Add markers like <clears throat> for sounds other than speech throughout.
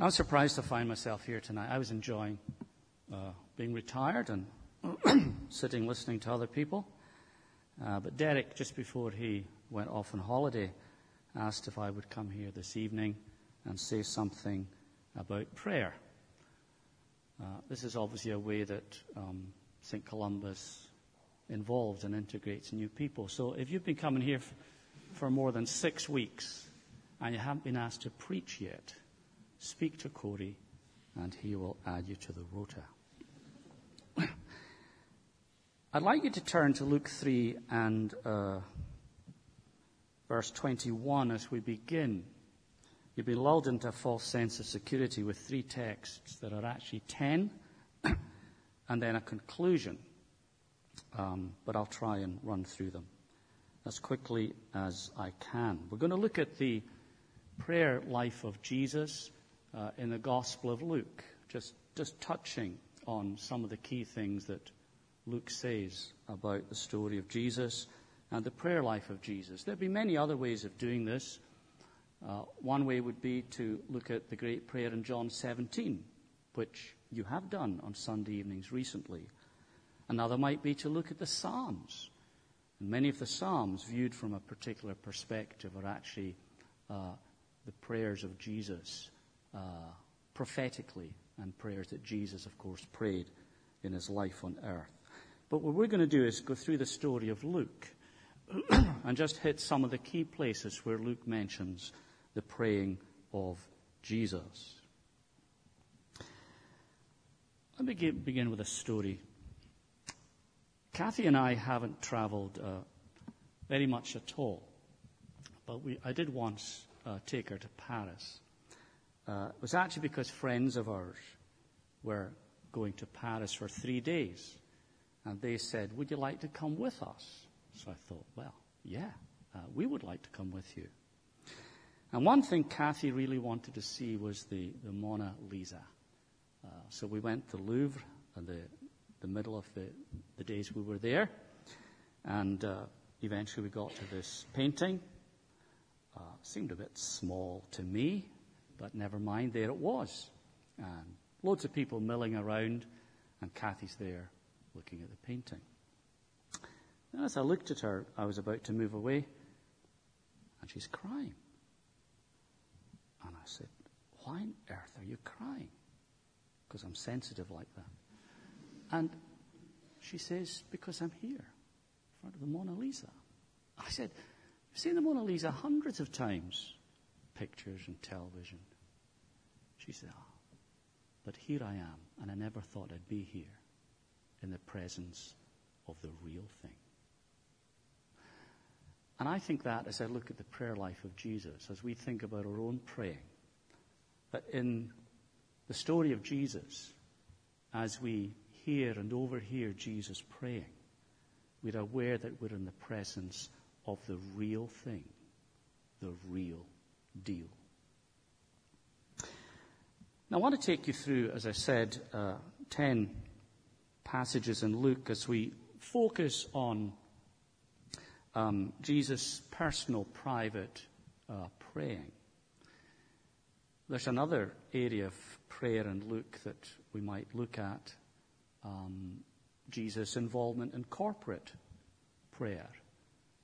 I was surprised to find myself here tonight. I was enjoying uh, being retired and <clears throat> sitting listening to other people. Uh, but Derek, just before he went off on holiday, asked if I would come here this evening and say something about prayer. Uh, this is obviously a way that um, St. Columba's involves and integrates new people. So if you've been coming here f- for more than six weeks and you haven't been asked to preach yet, speak to Corey and he will add you to the rota. <coughs> I'd like you to turn to Luke 3 and uh, verse 21 as we begin. You've been lulled into a false sense of security with three texts that are actually ten, <coughs> and then a conclusion. Um, but I'll try and run through them as quickly as I can. We're going to look at the prayer life of Jesus uh, in the Gospel of Luke, just, just touching on some of the key things that Luke says about the story of Jesus and the prayer life of Jesus. There'd be many other ways of doing this. Uh, one way would be to look at the great prayer in John 17, which you have done on Sunday evenings recently. Another might be to look at the Psalms. And many of the Psalms, viewed from a particular perspective, are actually uh, the prayers of Jesus uh, prophetically, and prayers that Jesus, of course, prayed in his life on earth. But what we're going to do is go through the story of Luke <clears throat> and just hit some of the key places where Luke mentions the praying of Jesus. Let me begin with a story. Kathy and I haven't traveled uh, very much at all, but we, I did once uh, take her to Paris. Uh, it was actually because friends of ours were going to Paris for three days. And they said, Would you like to come with us? So I thought, Well, yeah, uh, we would like to come with you. And one thing Kathy really wanted to see was the, the Mona Lisa. Uh, so we went to Louvre in the, the middle of the, the days we were there. And uh, eventually we got to this painting. Uh, seemed a bit small to me, but never mind, there it was. And loads of people milling around, and Kathy's there looking at the painting. And as I looked at her, I was about to move away, and she's crying. And I said, Why on earth are you crying? Because I'm sensitive like that. And she says, Because I'm here, in front of the Mona Lisa. I said, You've seen the Mona Lisa hundreds of times, pictures and television. She said, oh, But here I am, and I never thought I'd be here in the presence of the real thing. And I think that as I look at the prayer life of Jesus, as we think about our own praying, that in the story of Jesus, as we hear and overhear Jesus praying, we're aware that we're in the presence of the real thing, the real deal. Now, I want to take you through, as I said, uh, 10 passages in Luke as we focus on um, Jesus' personal, private uh, praying. There's another area of prayer in Luke that we might look at um, Jesus' involvement in corporate prayer,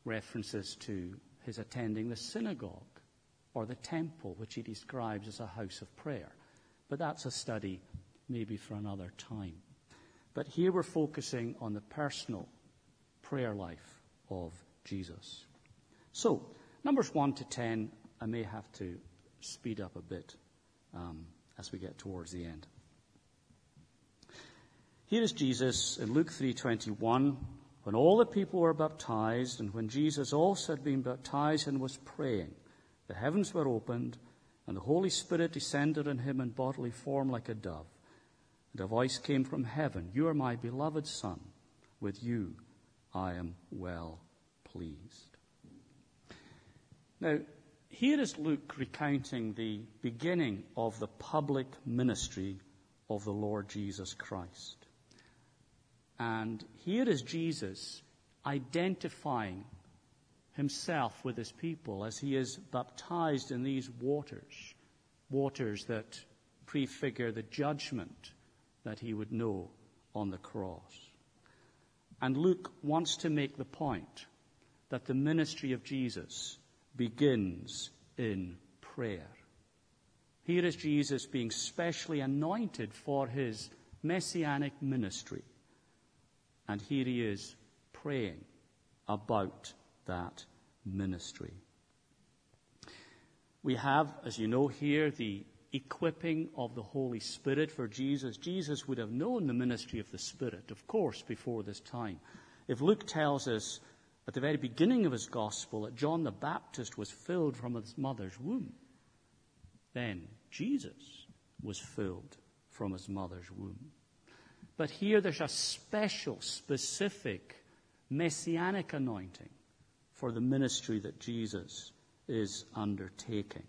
references to his attending the synagogue or the temple, which he describes as a house of prayer. But that's a study maybe for another time. But here we're focusing on the personal prayer life of Jesus. So, numbers 1 to 10, I may have to speed up a bit um, as we get towards the end. Here is Jesus in Luke 3:21 when all the people were baptized and when Jesus also had been baptized and was praying the heavens were opened and the Holy Spirit descended on him in bodily form like a dove and a voice came from heaven You are my beloved Son. With you I am well pleased. Now, here is Luke recounting the beginning of the public ministry of the Lord Jesus Christ. And here is Jesus identifying himself with his people as he is baptized in these waters, waters that prefigure the judgment that he would know on the cross. And Luke wants to make the point that the ministry of Jesus begins in prayer. Here is Jesus being specially anointed for his messianic ministry. And here he is praying about that ministry. We have, as you know here, the equipping of the Holy Spirit for Jesus. Jesus would have known the ministry of the Spirit, of course, before this time. If Luke tells us at the very beginning of his gospel that John the Baptist was filled from his mother's womb, then Jesus was filled from his mother's womb. But here there's a special, specific messianic anointing for the ministry that Jesus is undertaking.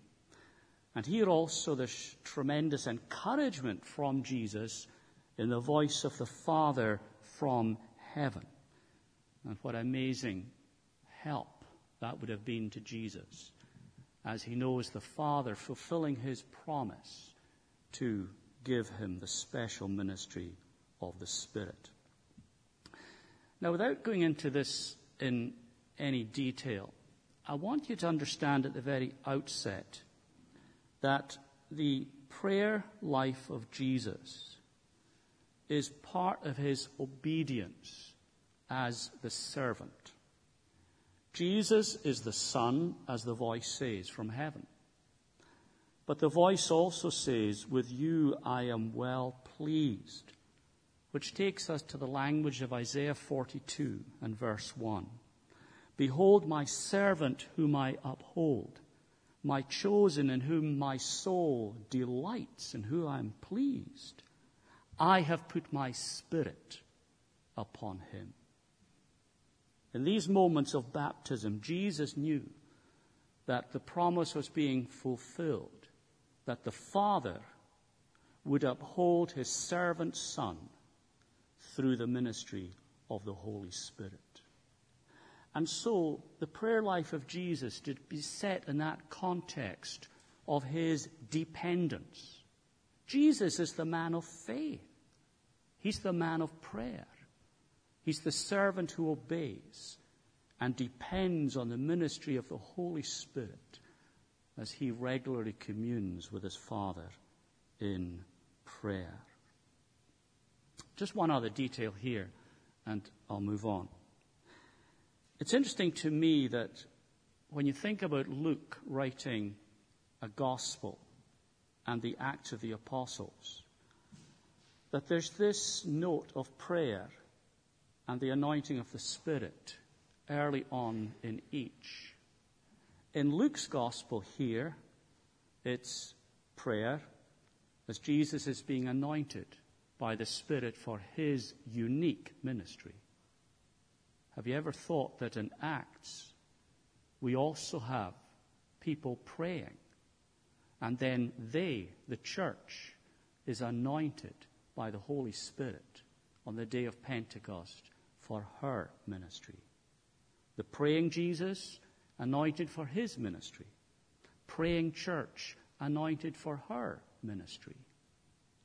And here also there's tremendous encouragement from Jesus in the voice of the Father from heaven. And what amazing help that would have been to Jesus as he knows the Father fulfilling his promise to give him the special ministry of the Spirit. Now, without going into this in any detail, I want you to understand at the very outset that the prayer life of Jesus is part of his obedience as the servant. Jesus is the Son, as the voice says, from heaven. But the voice also says, With you I am well pleased, which takes us to the language of Isaiah 42 and verse 1. Behold, my servant whom I uphold, my chosen in whom my soul delights, in whom I am pleased. I have put my spirit upon him. In these moments of baptism, Jesus knew that the promise was being fulfilled, that the Father would uphold his servant Son through the ministry of the Holy Spirit. And so the prayer life of Jesus did be set in that context of his dependence. Jesus is the man of faith. He's the man of prayer. He's the servant who obeys and depends on the ministry of the Holy Spirit as he regularly communes with his Father in prayer. Just one other detail here, and I'll move on. It's interesting to me that when you think about Luke writing a gospel and the Acts of the Apostles, that there's this note of prayer and the anointing of the Spirit early on in each. In Luke's gospel here, it's prayer as Jesus is being anointed by the Spirit for his unique ministry. Have you ever thought that in Acts we also have people praying and then they, the church, is anointed by the Holy Spirit on the day of Pentecost for her ministry. The praying Jesus, anointed for his ministry. Praying church, anointed for her ministry.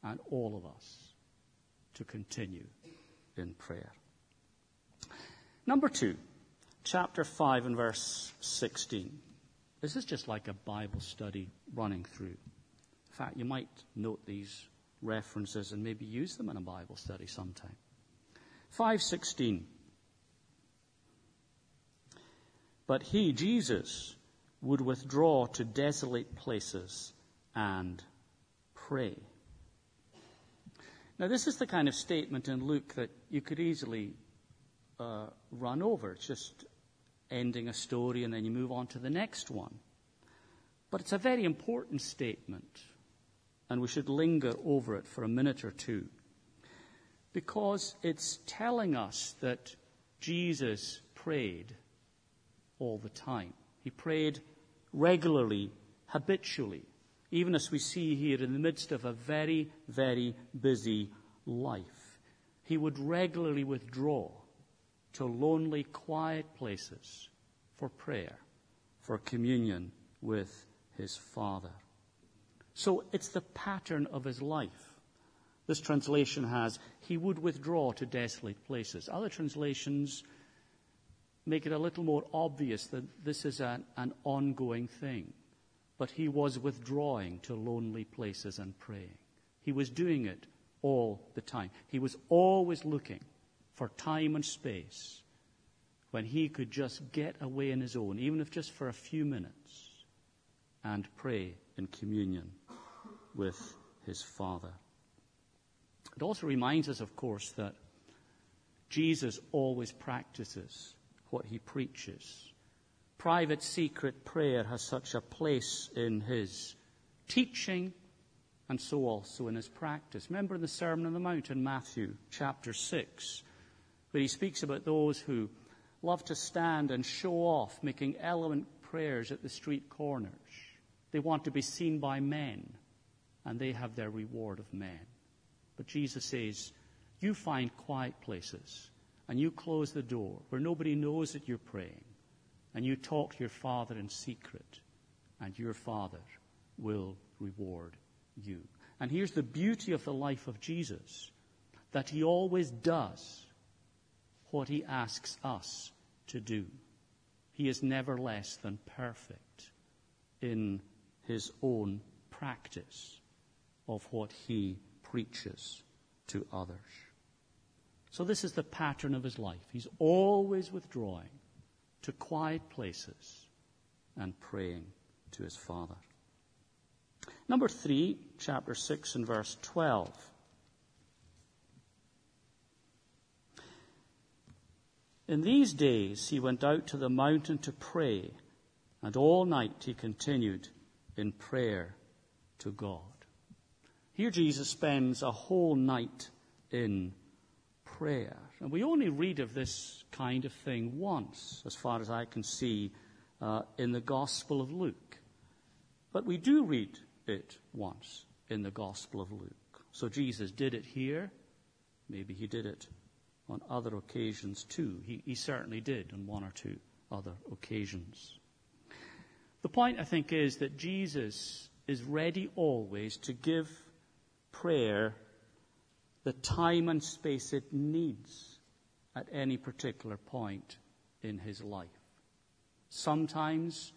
And all of us to continue in prayer. Number two, chapter 5 and verse 16. This is just like a Bible study running through. In fact, you might note these references and maybe use them in a Bible study sometime. 5:16 But he Jesus would withdraw to desolate places and pray. Now this is the kind of statement in Luke that you could easily uh, run over. It's just ending a story and then you move on to the next one. But it's a very important statement, and we should linger over it for a minute or two because it's telling us that Jesus prayed all the time. He prayed regularly, habitually, even as we see here in the midst of a very, very busy life. He would regularly withdraw to lonely, quiet places for prayer, for communion with his Father. So it's the pattern of his life. This translation has, he would withdraw to desolate places. Other translations make it a little more obvious that this is an, an ongoing thing. But he was withdrawing to lonely places and praying. He was doing it all the time. He was always looking for time and space when he could just get away in his own, even if just for a few minutes, and pray in communion with his Father. It also reminds us, of course, that Jesus always practices what he preaches. Private, secret prayer has such a place in his teaching and so also in his practice. Remember in the Sermon on the Mount in Matthew chapter 6, where he speaks about those who love to stand and show off, making eloquent prayers at the street corners. They want to be seen by men, and they have their reward of men. But Jesus says, You find quiet places and you close the door where nobody knows that you're praying, and you talk to your Father in secret, and your Father will reward you. And here's the beauty of the life of Jesus that he always does what he asks us to do. He is never less than perfect in his own practice of what he preaches to others. So, this is the pattern of his life. He's always withdrawing to quiet places and praying to his Father. Number three, chapter 6 and verse 12. In these days he went out to the mountain to pray, and all night he continued in prayer to God. Here Jesus spends a whole night in prayer. And we only read of this kind of thing once, as far as I can see, uh, in the Gospel of Luke. But we do read it once in the Gospel of Luke. So Jesus did it here. Maybe he did it on other occasions too. He, he certainly did on one or two other occasions. The point, I think, is that Jesus is ready always to give prayer the time and space it needs at any particular point in his life. Sometimes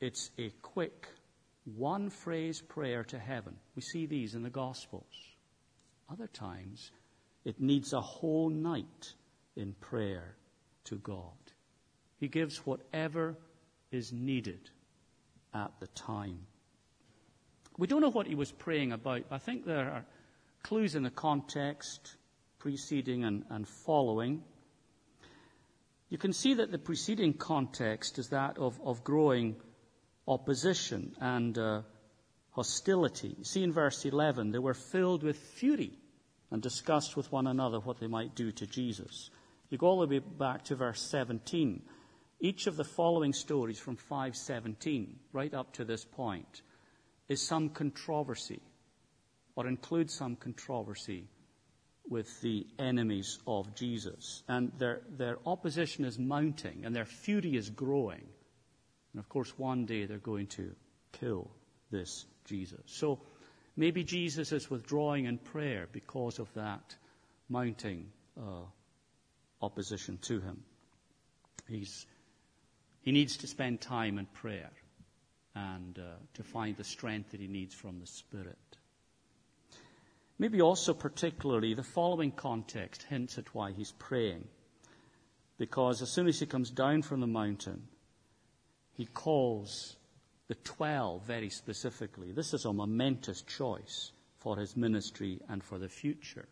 it's a quick one phrase prayer to heaven. We see these in the Gospels. Other times it needs a whole night in prayer to God. He gives whatever is needed at the time. We don't know what he was praying about. But I think there are clues in the context preceding and, and following. You can see that the preceding context is that of, of growing opposition and uh, hostility. See in verse 11, they were filled with fury and discussed with one another what they might do to Jesus. You go all the way back to verse 17. Each of the following stories from 517 right up to this point is some controversy or includes some controversy with the enemies of Jesus. And their, their opposition is mounting and their fury is growing. And of course, one day they're going to kill this Jesus. So maybe Jesus is withdrawing in prayer because of that mounting uh, opposition to him. He's, he needs to spend time in prayer and uh, to find the strength that he needs from the Spirit. Maybe also, particularly, the following context hints at why he's praying. Because as soon as he comes down from the mountain, he calls the twelve very specifically. This is a momentous choice for his ministry and for the future.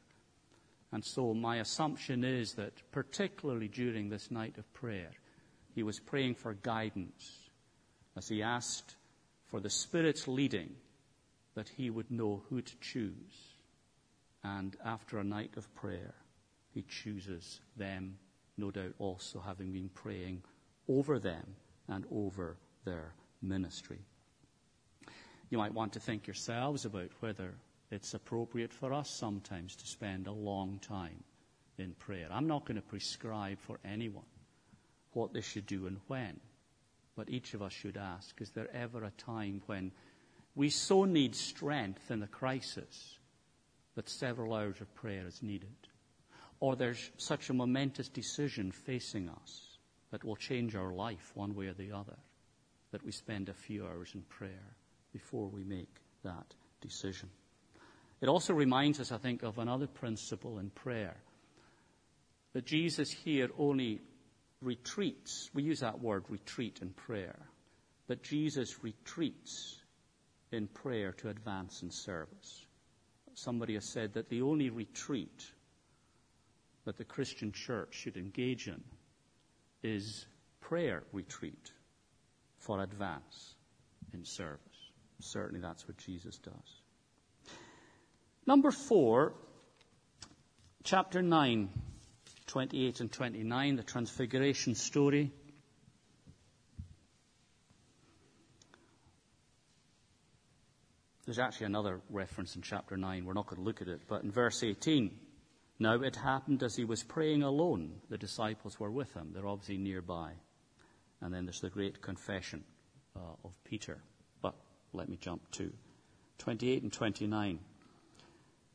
And so, my assumption is that, particularly during this night of prayer, he was praying for guidance as he asked for the Spirit's leading that he would know who to choose and after a night of prayer, he chooses them, no doubt also having been praying over them and over their ministry. You might want to think yourselves about whether it's appropriate for us sometimes to spend a long time in prayer. I'm not going to prescribe for anyone what they should do and when, but each of us should ask is there ever a time when We so need strength in the crisis that several hours of prayer is needed. Or there's such a momentous decision facing us that will change our life one way or the other, that we spend a few hours in prayer before we make that decision. It also reminds us, I think, of another principle in prayer that Jesus here only retreats. We use that word retreat in prayer. But Jesus retreats in prayer to advance in service. Somebody has said that the only retreat that the Christian church should engage in is prayer retreat for advance in service. Certainly that's what Jesus does. Number four, chapter 9, 28 and 29, the Transfiguration story. There's actually another reference in chapter 9. We're not going to look at it. But in verse 18, now it happened as he was praying alone, the disciples were with him. They're obviously nearby. And then there's the great confession uh, of Peter. But let me jump to 28 and 29.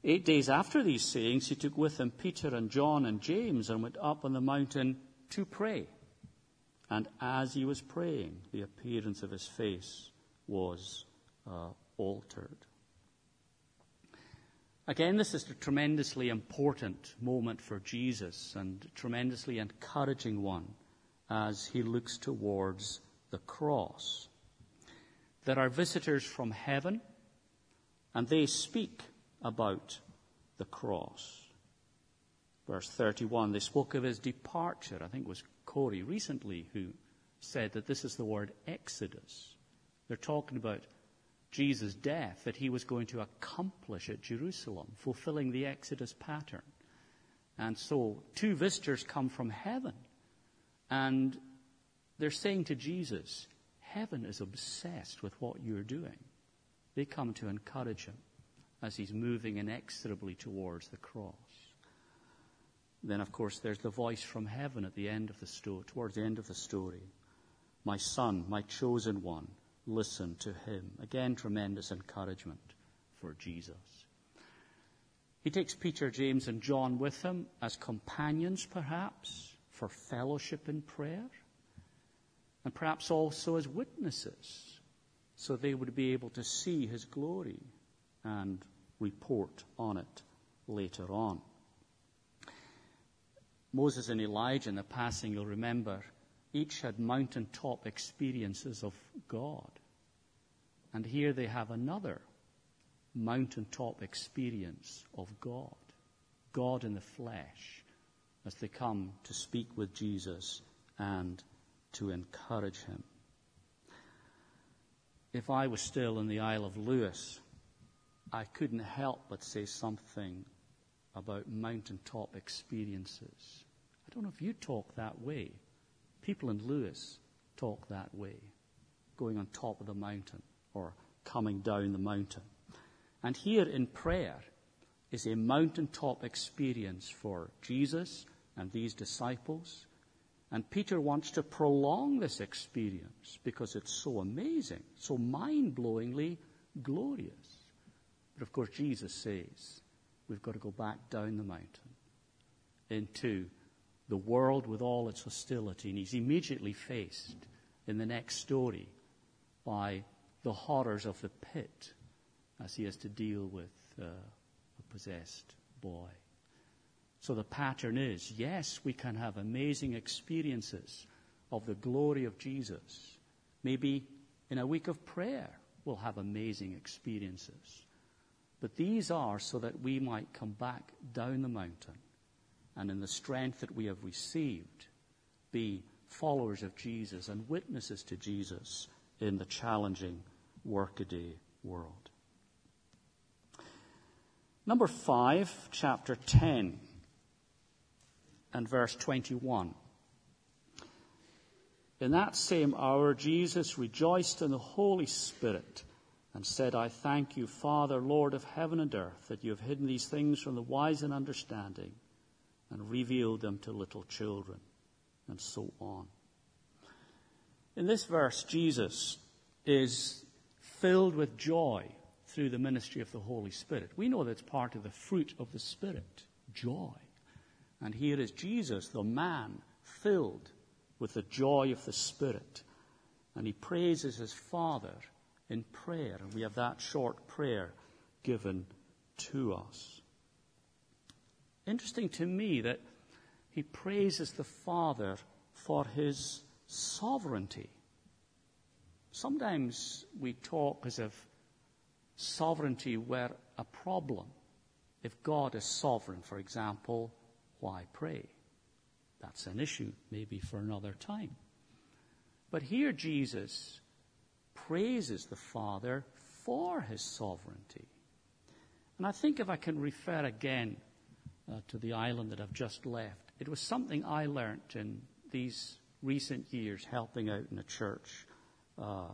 Eight days after these sayings, he took with him Peter and John and James and went up on the mountain to pray. And as he was praying, the appearance of his face was uh, altered. Again, this is a tremendously important moment for Jesus and tremendously encouraging one as he looks towards the cross. There are visitors from heaven, and they speak about the cross. Verse 31, they spoke of his departure. I think it was Corey recently who said that this is the word Exodus. They're talking about Jesus' death that he was going to accomplish at Jerusalem, fulfilling the Exodus pattern. And so two visitors come from heaven and they're saying to Jesus, Heaven is obsessed with what you're doing. They come to encourage him as he's moving inexorably towards the cross. Then, of course, there's the voice from heaven at the end of the story, towards the end of the story. My son, my chosen one, listen to him. Again, tremendous encouragement for Jesus. He takes Peter, James, and John with him as companions, perhaps, for fellowship in prayer, and perhaps also as witnesses, so they would be able to see his glory and report on it later on. Moses and Elijah in the passing, you'll remember, each had mountaintop experiences of God. And here they have another mountaintop experience of God, God in the flesh, as they come to speak with Jesus and to encourage him. If I was still in the Isle of Lewis, I couldn't help but say something about mountaintop experiences. I don't know if you talk that way. People in Lewis talk that way, going on top of the mountain or coming down the mountain. And here in prayer is a mountaintop experience for Jesus and these disciples. And Peter wants to prolong this experience because it's so amazing, so mind blowingly glorious. But of course, Jesus says we've got to go back down the mountain into the world with all its hostility. And he's immediately faced in the next story by the horrors of the pit as he has to deal with uh, a possessed boy. So the pattern is yes, we can have amazing experiences of the glory of Jesus. Maybe in a week of prayer, we'll have amazing experiences. But these are so that we might come back down the mountain and in the strength that we have received, be followers of Jesus and witnesses to Jesus in the challenging workaday world. Number five, chapter 10 and verse 21. In that same hour, Jesus rejoiced in the Holy Spirit and said, I thank you, Father, Lord of heaven and earth, that you have hidden these things from the wise and understanding and revealed them to little children, and so on. In this verse, Jesus is filled with joy through the ministry of the Holy Spirit. We know that's part of the fruit of the Spirit joy. And here is Jesus, the man, filled with the joy of the Spirit. And he praises his Father in prayer. And we have that short prayer given to us. Interesting to me that he praises the Father for his sovereignty. Sometimes we talk as if sovereignty were a problem. If God is sovereign, for example, why pray? That's an issue, maybe for another time. But here Jesus praises the Father for his sovereignty. And I think if I can refer again uh, to the island that I've just left, it was something I learnt in these recent years helping out in a church. Uh,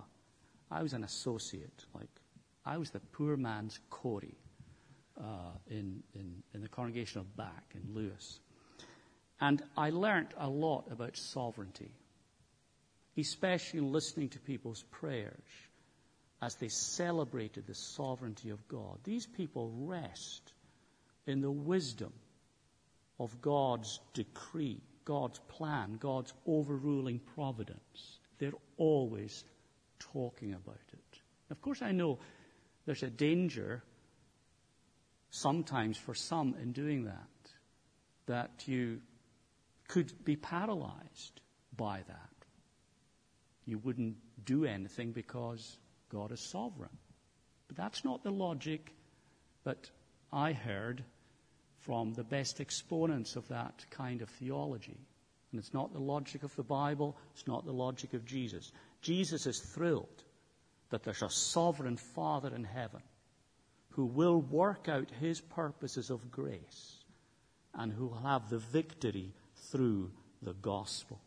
I was an associate, like I was the poor man's Corey Uh, in, in, in the congregation of Back in Lewis. And I learnt a lot about sovereignty, especially listening to people's prayers as they celebrated the sovereignty of God. These people rest in the wisdom of God's decree, God's plan, God's overruling providence. They're always talking about it. Of course, I know there's a danger sometimes for some in doing that, that you could be paralyzed by that. You wouldn't do anything because God is sovereign. But that's not the logic that I heard from the best exponents of that kind of theology. And it's not the logic of the Bible, it's not the logic of Jesus. Jesus is thrilled that there's a sovereign Father in heaven who will work out his purposes of grace and who will have the victory through the gospel.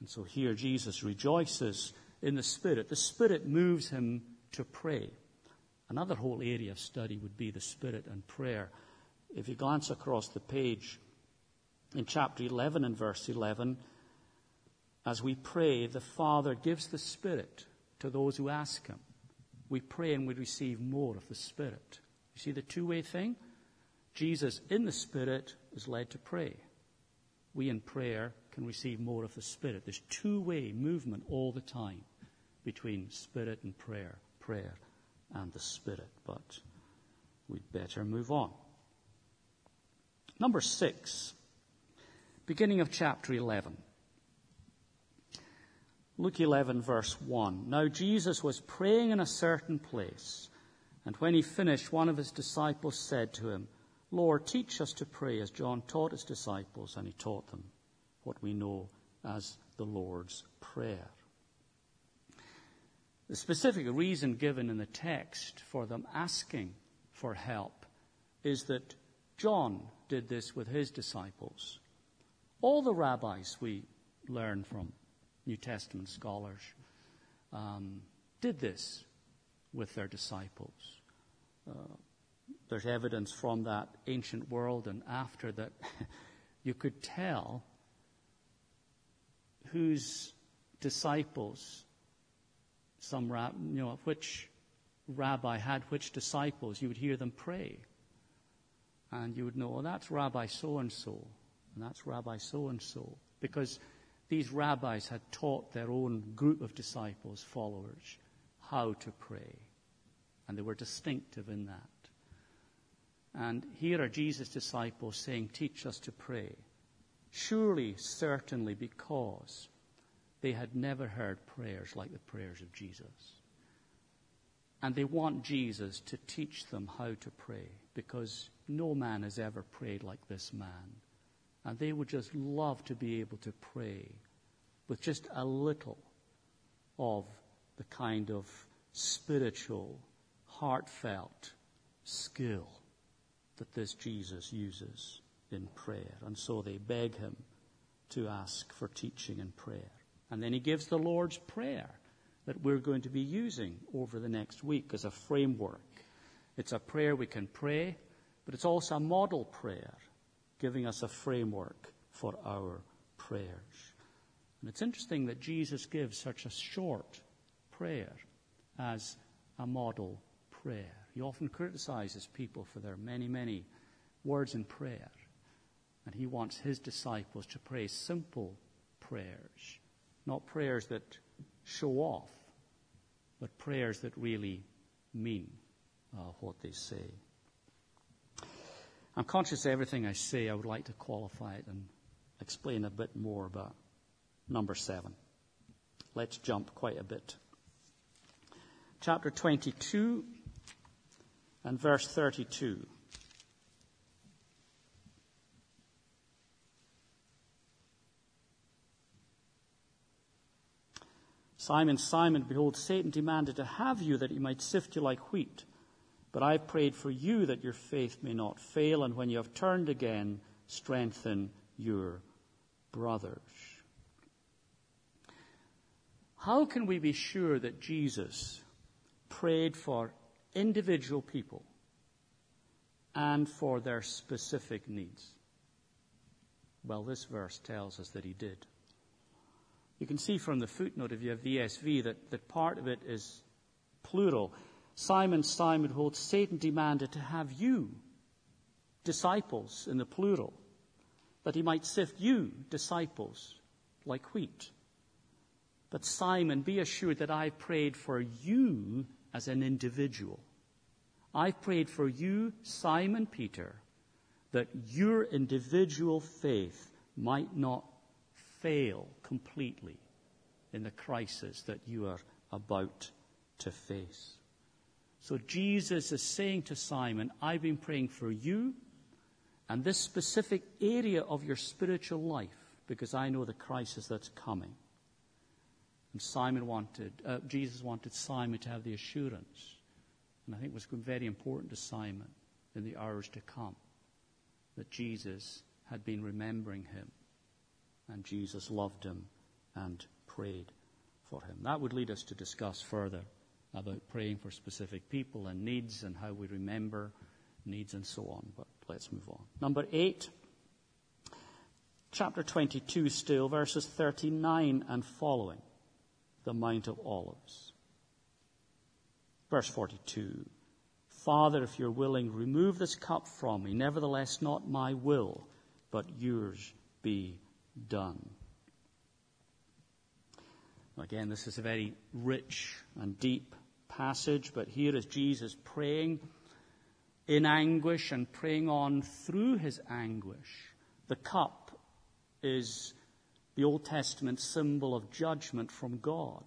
And so here Jesus rejoices in the Spirit. The Spirit moves him to pray. Another whole area of study would be the Spirit and prayer. If you glance across the page in chapter 11 and verse 11, as we pray, the Father gives the Spirit to those who ask Him. We pray and we receive more of the Spirit. You see the two way thing? Jesus in the Spirit is led to pray. We in prayer can receive more of the Spirit. There's two way movement all the time between Spirit and prayer, prayer and the Spirit. But we'd better move on. Number six, beginning of chapter 11. Luke 11, verse 1. Now Jesus was praying in a certain place, and when he finished, one of his disciples said to him, Lord, teach us to pray as John taught his disciples, and he taught them what we know as the Lord's Prayer. The specific reason given in the text for them asking for help is that John did this with his disciples. All the rabbis we learn from New Testament scholars, um, did this with their disciples. Uh, there's evidence from that ancient world and after that <laughs> you could tell whose disciples, some, you know, which rabbi had which disciples. You would hear them pray. And you would know, oh, that's Rabbi so and so, and that's Rabbi so and so. Because these rabbis had taught their own group of disciples, followers, how to pray. And they were distinctive in that. And here are Jesus' disciples saying, Teach us to pray. Surely, certainly, because they had never heard prayers like the prayers of Jesus. And they want Jesus to teach them how to pray because no man has ever prayed like this man. And they would just love to be able to pray with just a little of the kind of spiritual, heartfelt skill that this Jesus uses in prayer. And so they beg him to ask for teaching and prayer. And then he gives the Lord's Prayer that we're going to be using over the next week as a framework. It's a prayer we can pray, but it's also a model prayer giving us a framework for our prayers. And it's interesting that Jesus gives such a short prayer as a model prayer. He often criticizes people for their many, many words in prayer. And he wants his disciples to pray simple prayers, not prayers that show off, but prayers that really mean uh, what they say. I'm conscious of everything I say. I would like to qualify it and explain a bit more about number seven. Let's jump quite a bit. Chapter 22 and verse 32. Simon, Simon, behold, Satan demanded to have you that he might sift you like wheat. But I've prayed for you that your faith may not fail, and when you have turned again, strengthen your brothers. How can we be sure that Jesus prayed for individual people and for their specific needs? Well, this verse tells us that he did. You can see from the footnote, if you have the ESV, that, that part of it is plural. Simon, Simon, hold Satan demanded to have you, disciples in the plural, that he might sift you, disciples, like wheat. But Simon, be assured that I prayed for you as an individual. I prayed for you, Simon Peter, that your individual faith might not fail completely in the crisis that you are about to face. So Jesus is saying to Simon, I've been praying for you and this specific area of your spiritual life because I know the crisis that's coming. And Simon wanted, uh, Jesus wanted Simon to have the assurance, and I think it was very important to Simon in the hours to come, that Jesus had been remembering him and Jesus loved him and prayed for him. That would lead us to discuss further about praying for specific people and needs and how we remember needs and so on. But let's move on. Number eight, chapter 22 still, verses 39 and following, the Mount of Olives. Verse 42. Father, if you're willing, remove this cup from me. Nevertheless, not my will, but yours be done. Again, this is a very rich and deep passage, but here is Jesus praying in anguish and praying on through his anguish. The cup is the Old Testament symbol of judgment from God.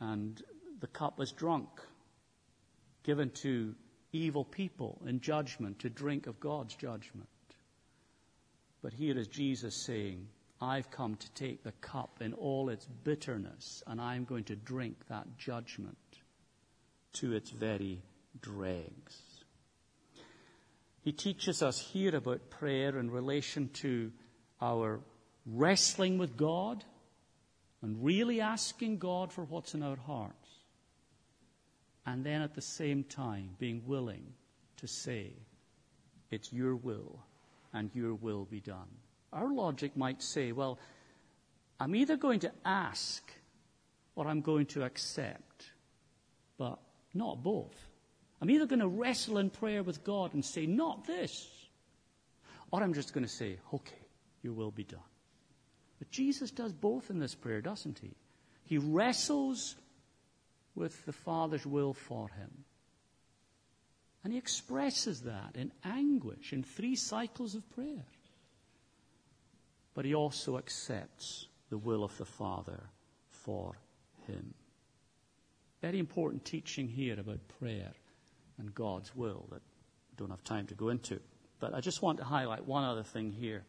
And the cup was drunk, given to evil people in judgment to drink of God's judgment. But here is Jesus saying, I've come to take the cup in all its bitterness, and I'm going to drink that judgment to its very dregs. He teaches us here about prayer in relation to our wrestling with God and really asking God for what's in our hearts. And then at the same time being willing to say, It's your will and your will be done. Our logic might say, well, I'm either going to ask or I'm going to accept, but not both. I'm either going to wrestle in prayer with God and say, not this, or I'm just going to say, okay, your will be done. But Jesus does both in this prayer, doesn't he? He wrestles with the Father's will for him. And he expresses that in anguish in three cycles of prayer. But he also accepts the will of the Father for him. Very important teaching here about prayer and God's will that I don't have time to go into. But I just want to highlight one other thing here.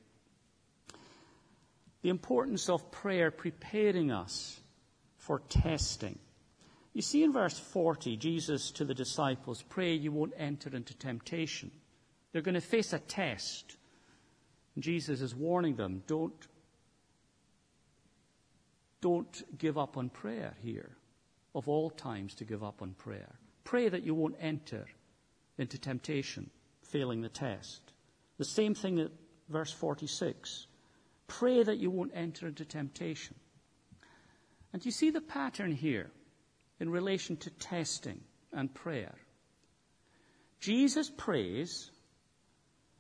The importance of prayer preparing us for testing. You see in verse 40, Jesus to the disciples, pray you won't enter into temptation. They're going to face a test. Jesus is warning them, don't, don't give up on prayer here. Of all times to give up on prayer. Pray that you won't enter into temptation, failing the test. The same thing at verse 46. Pray that you won't enter into temptation. And you see the pattern here. in relation to testing and prayer. Jesus prays,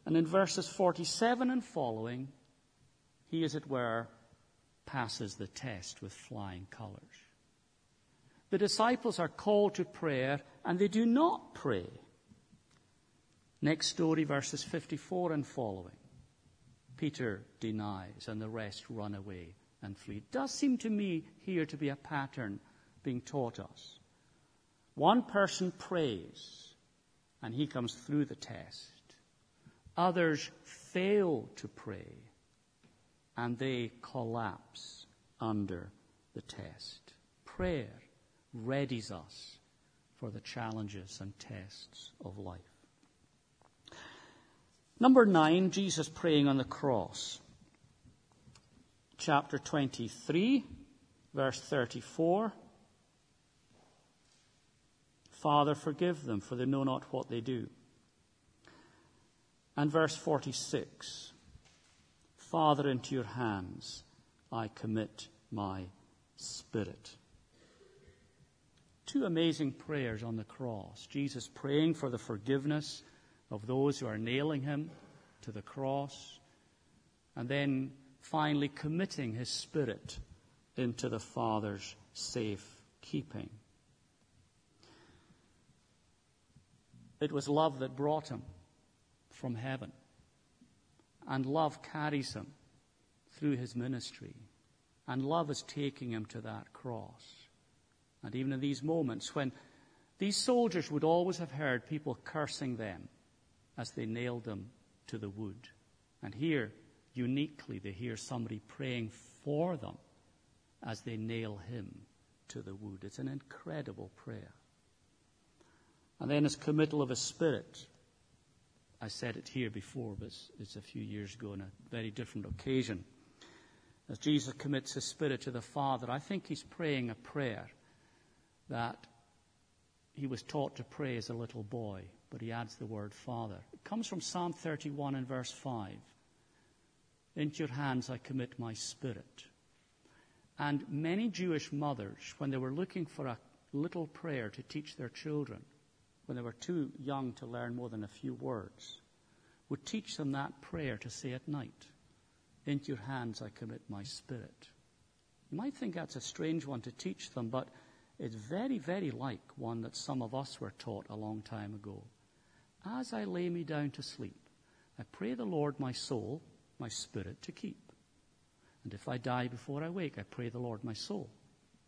and in verses 47 and following, he, as it were, passes the test with flying colors. The disciples are called to prayer, and they do not pray. Next story, verses 54 and following. Peter denies, and the rest run away and flee. It does seem to me here to be a pattern being taught us. One person prays, and he comes through the test. Others fail to pray, and they collapse under the test. Prayer readies us for the challenges and tests of life. Number nine, Jesus praying on the cross. Chapter 23, verse 34. Father, forgive them, for they know not what they do. And verse 46 Father, into your hands I commit my spirit. Two amazing prayers on the cross. Jesus praying for the forgiveness of those who are nailing him to the cross, and then finally committing his spirit into the Father's safe keeping. It was love that brought him from heaven. And love carries him through his ministry. And love is taking him to that cross. And even in these moments when these soldiers would always have heard people cursing them as they nailed them to the wood. And here, uniquely, they hear somebody praying for them as they nail him to the wood. It's an incredible prayer. And then his committal of his spirit. I said it here before, but it's, it's a few years ago on a very different occasion. As Jesus commits his spirit to the Father, I think he's praying a prayer that he was taught to pray as a little boy, but he adds the word Father. It comes from Psalm 31 and verse 5. Into your hands I commit my spirit. And many Jewish mothers, when they were looking for a little prayer to teach their children, when they were too young to learn more than a few words, would teach them that prayer to say at night, Into your hands I commit my spirit. You might think that's a strange one to teach them, but it's very, very like one that some of us were taught a long time ago. As I lay me down to sleep, I pray the Lord my soul, my spirit to keep. And if I die before I wake, I pray the Lord my soul,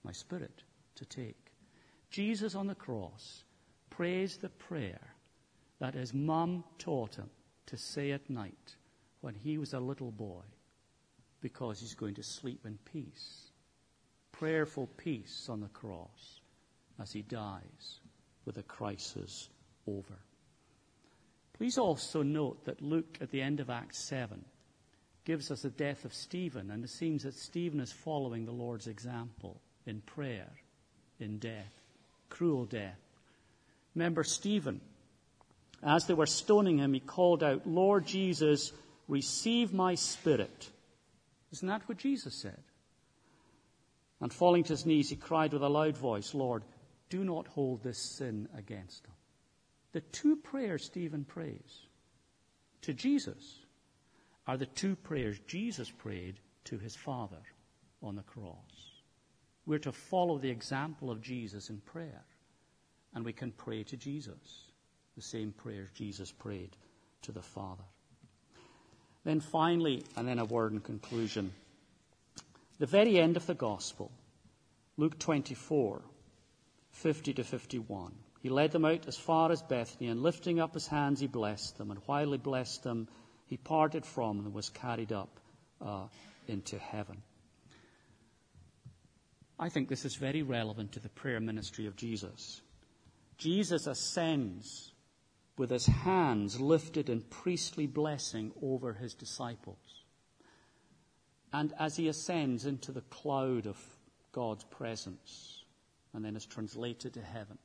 my spirit to take. Jesus on the cross prays the prayer that his mum taught him to say at night when he was a little boy because he's going to sleep in peace. Prayerful peace on the cross as he dies with the crisis over. Please also note that Luke at the end of Acts 7 gives us the death of Stephen, and it seems that Stephen is following the Lord's example in prayer, in death, cruel death. Remember Stephen. As they were stoning him, he called out, Lord Jesus, receive my spirit. Isn't that what Jesus said? And falling to his knees, he cried with a loud voice, Lord, do not hold this sin against them. The two prayers Stephen prays to Jesus are the two prayers Jesus prayed to his Father on the cross. We're to follow the example of Jesus in prayer and we can pray to Jesus, the same prayers Jesus prayed to the Father. Then finally, and then a word in conclusion, the very end of the Gospel, Luke 24, 50 to 51. He led them out as far as Bethany, and lifting up his hands, he blessed them. And while he blessed them, he parted from them and was carried up uh, into heaven. I think this is very relevant to the prayer ministry of Jesus. Jesus ascends with his hands lifted in priestly blessing over his disciples. And as he ascends into the cloud of God's presence and then is translated to heaven,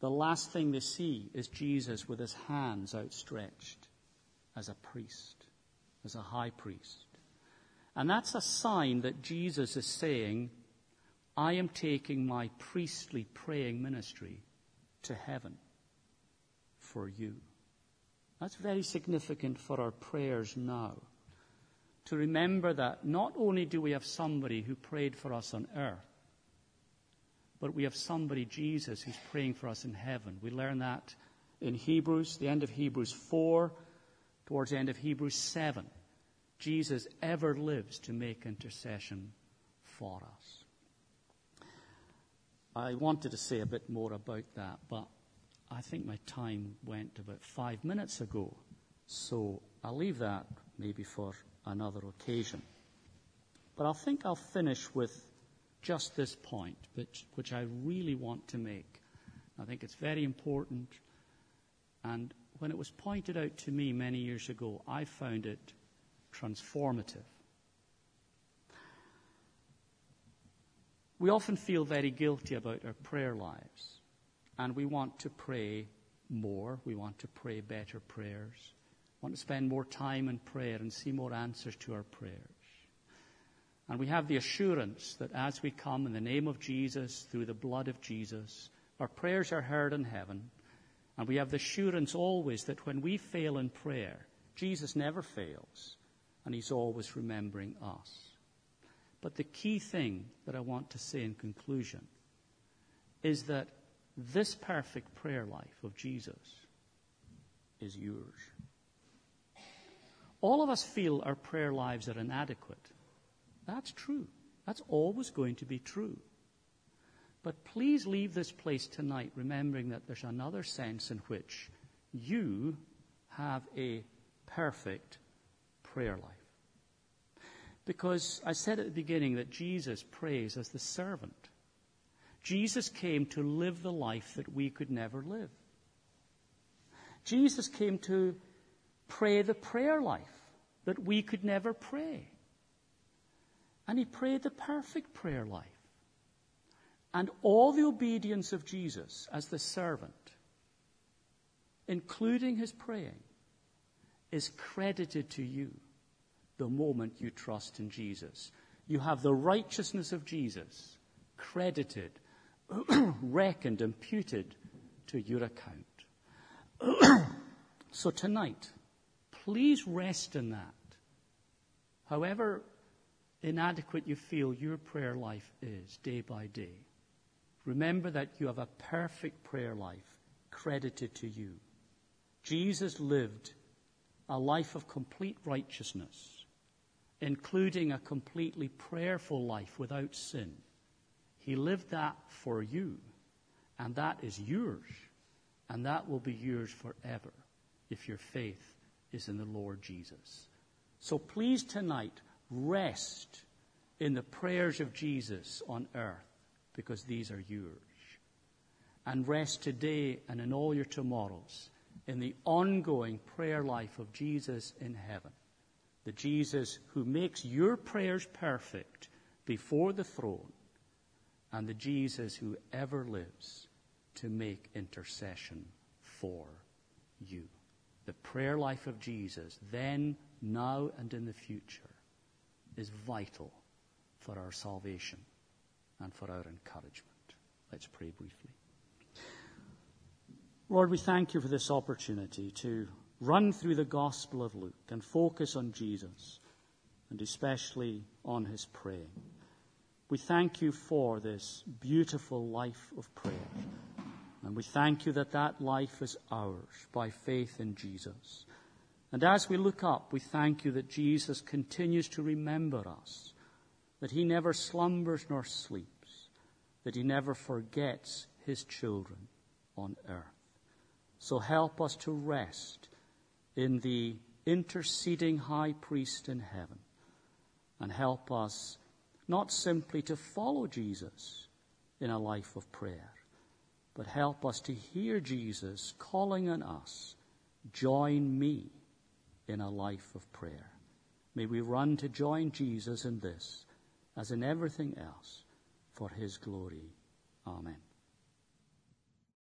the last thing they see is Jesus with his hands outstretched as a priest, as a high priest. And that's a sign that Jesus is saying, I am taking my priestly praying ministry to heaven for you. That's very significant for our prayers now. To remember that not only do we have somebody who prayed for us on earth, but we have somebody, Jesus, who's praying for us in heaven. We learn that in Hebrews, the end of Hebrews 4, towards the end of Hebrews 7. Jesus ever lives to make intercession for us. I wanted to say a bit more about that, but I think my time went about five minutes ago. So I'll leave that maybe for another occasion. But I think I'll finish with just this point, which, which I really want to make. I think it's very important. And when it was pointed out to me many years ago, I found it transformative. We often feel very guilty about our prayer lives, and we want to pray more. We want to pray better prayers. Want to spend more time in prayer and see more answers to our prayers. And we have the assurance that as we come in the name of Jesus, through the blood of Jesus, our prayers are heard in heaven. And we have the assurance always that when we fail in prayer, Jesus never fails, and He's always remembering us. But the key thing that I want to say in conclusion is that this perfect prayer life of Jesus is yours. All of us feel our prayer lives are inadequate. That's true. That's always going to be true. But please leave this place tonight remembering that there's another sense in which you have a perfect prayer life. Because I said at the beginning that Jesus prays as the servant. Jesus came to live the life that we could never live. Jesus came to pray the prayer life that we could never pray. And he prayed the perfect prayer life. And all the obedience of Jesus as the servant, including his praying, is credited to you the moment you trust in Jesus. You have the righteousness of Jesus credited, <clears throat> reckoned, imputed to your account. <clears throat> so tonight, please rest in that. However inadequate you feel your prayer life is day by day, remember that you have a perfect prayer life credited to you. Jesus lived a life of complete righteousness including a completely prayerful life without sin. He lived that for you, and that is yours, and that will be yours forever if your faith is in the Lord Jesus. So please tonight rest in the prayers of Jesus on earth because these are yours. And rest today and in all your tomorrows in the ongoing prayer life of Jesus in heaven the Jesus who makes your prayers perfect before the throne, and the Jesus who ever lives to make intercession for you. The prayer life of Jesus, then, now, and in the future, is vital for our salvation and for our encouragement. Let's pray briefly. Lord, we thank you for this opportunity to run through the Gospel of Luke and focus on Jesus and especially on his praying. We thank you for this beautiful life of prayer. And we thank you that that life is ours by faith in Jesus. And as we look up, we thank you that Jesus continues to remember us, that he never slumbers nor sleeps, that he never forgets his children on earth. So help us to rest in the interceding high priest in heaven and help us not simply to follow Jesus in a life of prayer, but help us to hear Jesus calling on us, join me in a life of prayer. May we run to join Jesus in this, as in everything else, for his glory. Amen.